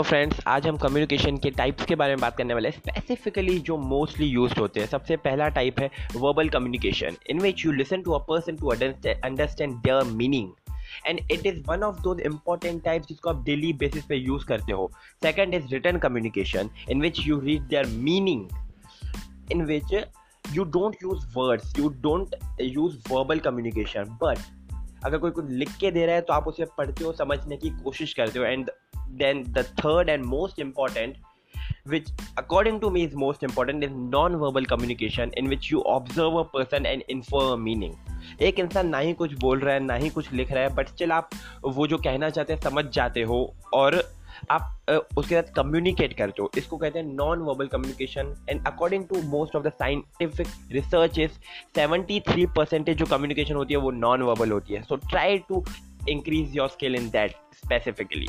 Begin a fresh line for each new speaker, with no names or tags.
So friends आज हम communication के टाइप्स के बारे में बात करने वाले हैं। स्पेसिफिकली जो मोस्टली यूज़ होते हैं, सबसे पहला टाइप है verbal communication in which you listen to a person to understand their meaning and it is one of those important types जिसको आप डेली बेसिस पे यूज़ करते हो। Second is written communication in which you read their meaning in which you don't use words you don't use verbal communication but अगर कोई कुछ लिख के दे रहा है तो आप उसे पढ़ते हो, समझने की कोशिश करते हो and then the third and most important which according to me is most important, is non-verbal communication in which you observe a person and infer a meaning. एक इंसान ना ही कुछ बोल रहा है, ना ही कुछ लिख रहा है बट स्टिल आप वो जो कहना चाहते हैं समझ जाते हो और आप उसके साथ कम्युनिकेट करते हो। इसको कहते हैं non verbal communication and according to most of the scientific research is seventy three percentage जो कम्युनिकेशन होती है वो नॉन वर्बल होती है। So try to increase your skill in that specifically